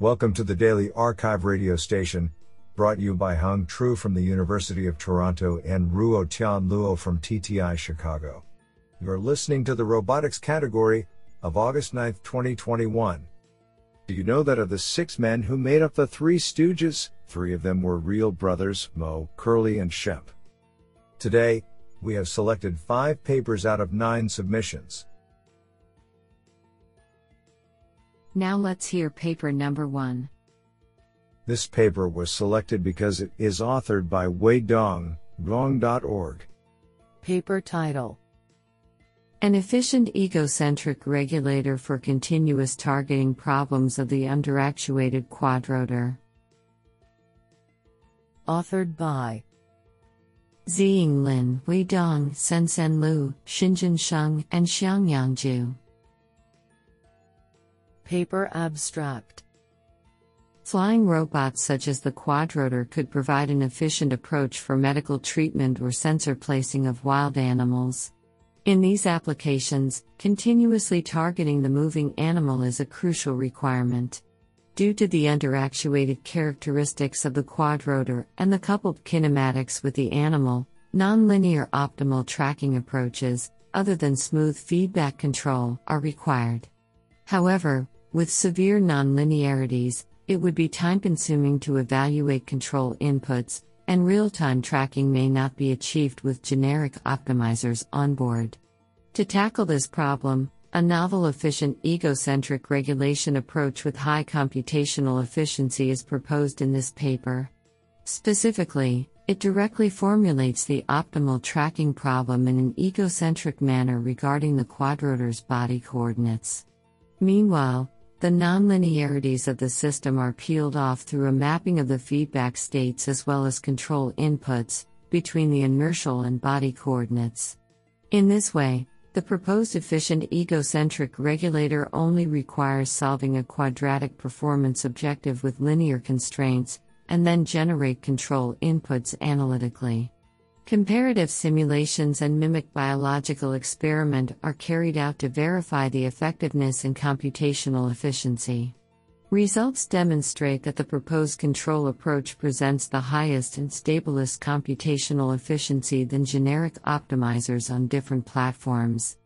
Welcome to the Daily Archive radio station, brought you by Hung Tru from the University of Toronto and Ruo Tian Luo from TTI Chicago. You're listening to the robotics category of August 9, 2021. Do you know that of the six men who made up the Three Stooges, three of them were real brothers, Moe, Curly, and Shemp? Today, we have selected five papers out of nine submissions. Now let's hear paper number one. This paper was selected because it is authored by Wei Dong, Gong.org. Paper title An efficient egocentric regulator for continuous targeting problems of the underactuated quadrotor. Authored by Ziying Lin, Wei Dong, Sensen Liu, Xinjun Sheng, and Xiangyang Zhu. Paper abstract Flying robots such as the quadrotor could provide an efficient approach for medical treatment or sensor placing of wild animals. In these applications, continuously targeting the moving animal is a crucial requirement. Due to the underactuated characteristics of the quadrotor and the coupled kinematics with the animal, nonlinear optimal tracking approaches, other than smooth feedback control, are required. However, with severe nonlinearities, it would be time consuming to evaluate control inputs, and real time tracking may not be achieved with generic optimizers on board. To tackle this problem, a novel efficient egocentric regulation approach with high computational efficiency is proposed in this paper. Specifically, it directly formulates the optimal tracking problem in an egocentric manner regarding the quadrotor's body coordinates. Meanwhile, the nonlinearities of the system are peeled off through a mapping of the feedback states as well as control inputs between the inertial and body coordinates. In this way, the proposed efficient egocentric regulator only requires solving a quadratic performance objective with linear constraints, and then generate control inputs analytically. Comparative simulations and mimic biological experiment are carried out to verify the effectiveness and computational efficiency. Results demonstrate that the proposed control approach presents the highest and stablest computational efficiency than generic optimizers on different platforms.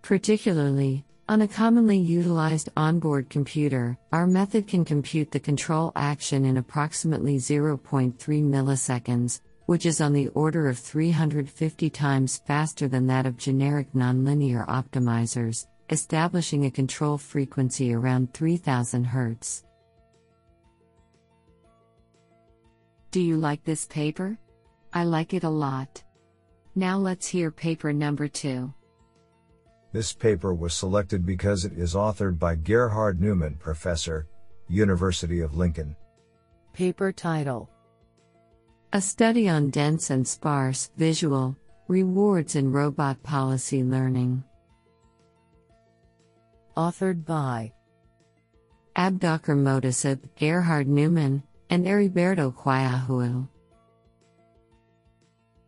Particularly, on a commonly utilized onboard computer, our method can compute the control action in approximately 0.3 milliseconds, which is on the order of 350 times faster than that of generic nonlinear optimizers, establishing a control frequency around 3000 Hz. Do you like this paper? I like it a lot. Now let's hear paper number two. This paper was selected because it is authored by Gerhard Neumann, Professor, University of Lincoln. Paper title a study on dense and sparse visual rewards in robot policy learning. Authored by Abdokar Mohtasib, Gerhard Neumann, and Heriberto Cuayahuitl.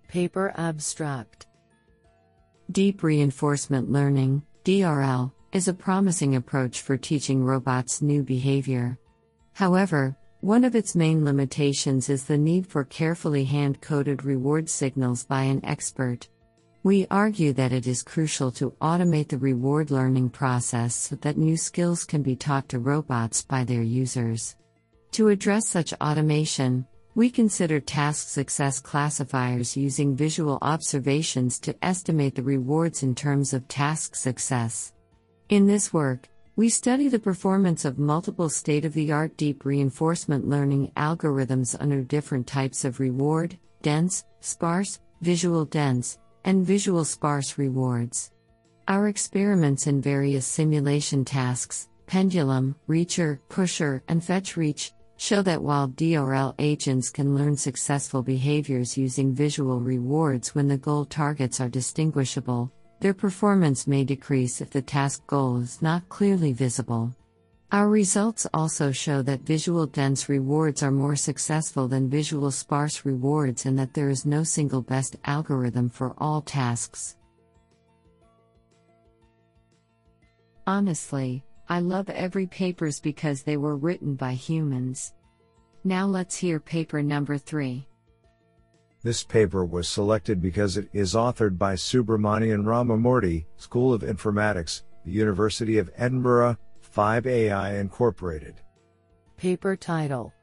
Paper abstract Deep reinforcement learning, DRL, is a promising approach for teaching robots new behavior. However, one of its main limitations is the need for carefully hand coded reward signals by an expert. We argue that it is crucial to automate the reward learning process so that new skills can be taught to robots by their users. To address such automation, we consider task success classifiers using visual observations to estimate the rewards in terms of task success. In this work, we study the performance of multiple state of the art deep reinforcement learning algorithms under different types of reward, dense, sparse, visual dense, and visual sparse rewards. Our experiments in various simulation tasks, pendulum, reacher, pusher, and fetch reach, show that while DRL agents can learn successful behaviors using visual rewards when the goal targets are distinguishable, their performance may decrease if the task goal is not clearly visible. Our results also show that visual dense rewards are more successful than visual sparse rewards and that there is no single best algorithm for all tasks. Honestly, I love every papers because they were written by humans. Now let's hear paper number 3. This paper was selected because it is authored by Subramanian Ramamurthy, School of Informatics, the University of Edinburgh, 5AI Incorporated. Paper title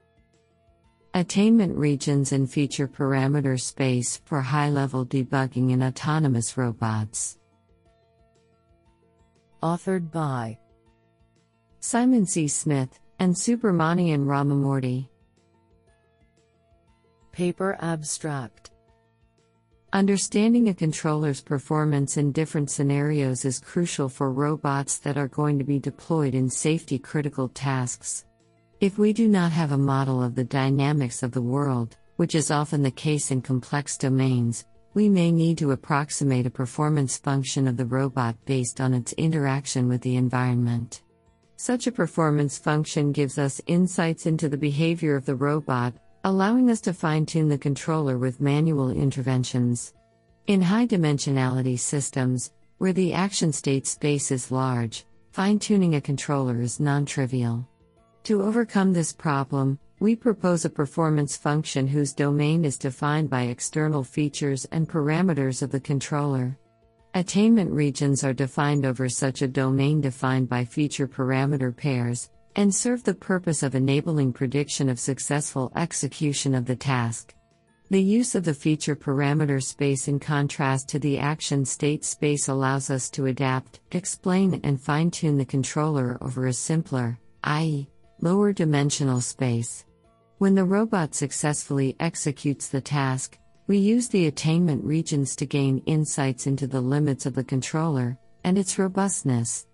Attainment regions and feature parameter space for high level debugging in autonomous robots. Authored by Simon C. Smith and Subramanian Ramamurthy. Paper abstract Understanding a controller's performance in different scenarios is crucial for robots that are going to be deployed in safety critical tasks. If we do not have a model of the dynamics of the world, which is often the case in complex domains, we may need to approximate a performance function of the robot based on its interaction with the environment. Such a performance function gives us insights into the behavior of the robot, allowing us to fine tune the controller with manual interventions. In high dimensionality systems, where the action state space is large, fine tuning a controller is non trivial. To overcome this problem, we propose a performance function whose domain is defined by external features and parameters of the controller. Attainment regions are defined over such a domain defined by feature parameter pairs, and serve the purpose of enabling prediction of successful execution of the task. The use of the feature parameter space in contrast to the action state space allows us to adapt, explain, and fine tune the controller over a simpler, i.e., lower dimensional space. When the robot successfully executes the task, we use the attainment regions to gain insights into the limits of the controller and its robustness.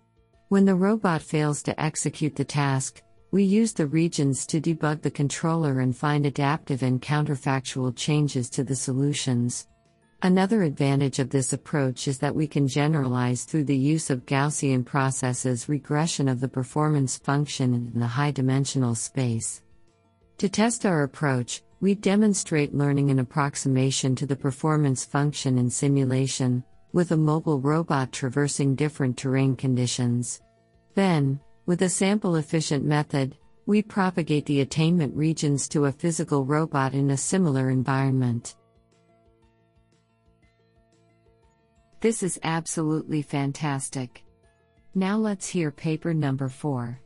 When the robot fails to execute the task, we use the regions to debug the controller and find adaptive and counterfactual changes to the solutions. Another advantage of this approach is that we can generalize through the use of Gaussian processes regression of the performance function in the high dimensional space. To test our approach, we demonstrate learning an approximation to the performance function in simulation, with a mobile robot traversing different terrain conditions. Then, with a sample efficient method, we propagate the attainment regions to a physical robot in a similar environment. This is absolutely fantastic. Now let's hear paper number 4.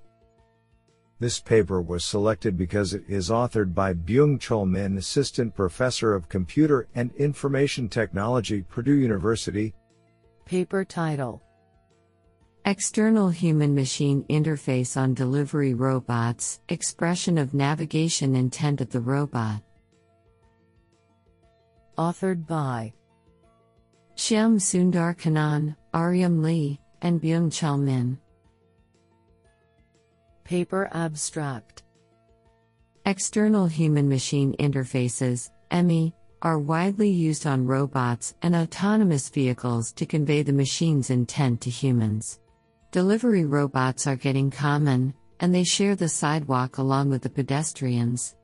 This paper was selected because it is authored by Byung Chul Min, Assistant Professor of Computer and Information Technology, Purdue University. Paper title External Human Machine Interface on Delivery Robots Expression of Navigation Intent of the Robot. Authored by Shyam Sundar Kannan, Ahreum Lee, and Byung Chul Min. Paper abstract External human machine interfaces, EMI, are widely used on robots and autonomous vehicles to convey the machine's intent to humans. Delivery robots are getting common, and they share the sidewalk along with the pedestrians.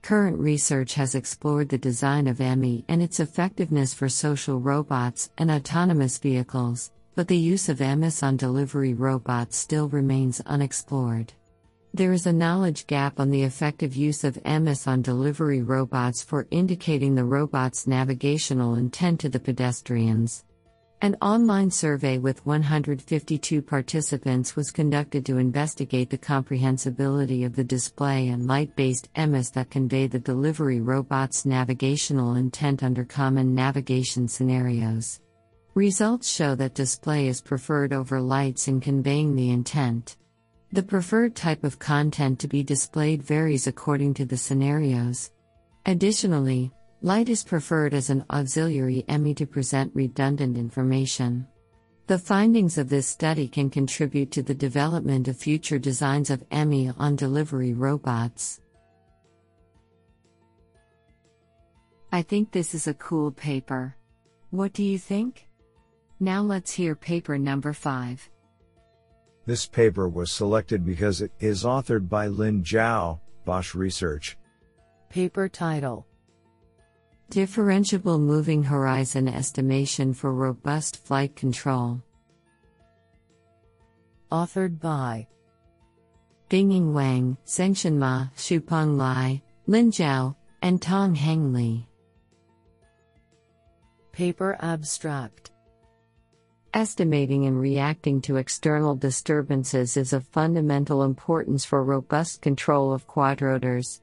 Current research has explored the design of EMI and its effectiveness for social robots and autonomous vehicles, but the use of EMIS on delivery robots still remains unexplored. There is a knowledge gap on the effective use of EMIS on delivery robots for indicating the robot's navigational intent to the pedestrians. An online survey with 152 participants was conducted to investigate the comprehensibility of the display and light based EMIS that convey the delivery robot's navigational intent under common navigation scenarios. Results show that display is preferred over lights in conveying the intent. The preferred type of content to be displayed varies according to the scenarios. Additionally, light is preferred as an auxiliary EMI to present redundant information. The findings of this study can contribute to the development of future designs of EMI on delivery robots. I think this is a cool paper. What do you think? Now let's hear paper number 5. This paper was selected because it is authored by Lin Zhao, Bosch Research. Paper title Differentiable Moving Horizon Estimation for Robust Flight Control. Authored by Dingying Wang, Sengshen Ma, Shupeng Lai, Lin Zhao, and Tong Heng Lee. Paper abstract. Estimating and reacting to external disturbances is of fundamental importance for robust control of quadrotors.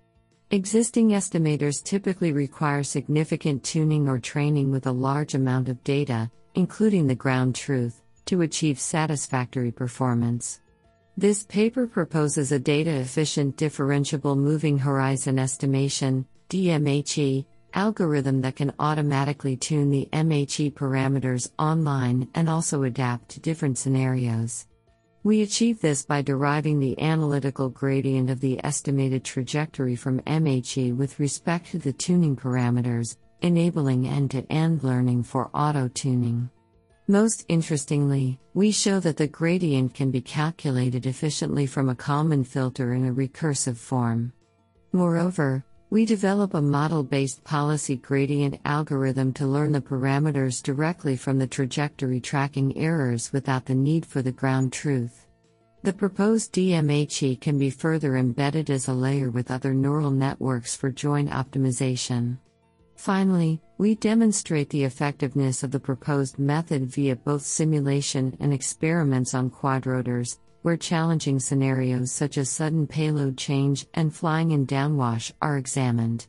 Existing estimators typically require significant tuning or training with a large amount of data, including the ground truth, to achieve satisfactory performance. This paper proposes a data efficient differentiable moving horizon estimation DMHE, algorithm that can automatically tune the MHE parameters online and also adapt to different scenarios. We achieve this by deriving the analytical gradient of the estimated trajectory from MHE with respect to the tuning parameters, enabling end to end learning for auto tuning. Most interestingly, we show that the gradient can be calculated efficiently from a Kalman filter in a recursive form. Moreover, we develop a model based policy gradient algorithm to learn the parameters directly from the trajectory tracking errors without the need for the ground truth. The proposed DMHE can be further embedded as a layer with other neural networks for joint optimization. Finally, we demonstrate the effectiveness of the proposed method via both simulation and experiments on quadrotors, where challenging scenarios such as sudden payload change and flying in downwash are examined.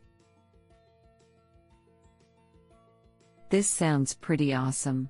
This sounds pretty awesome.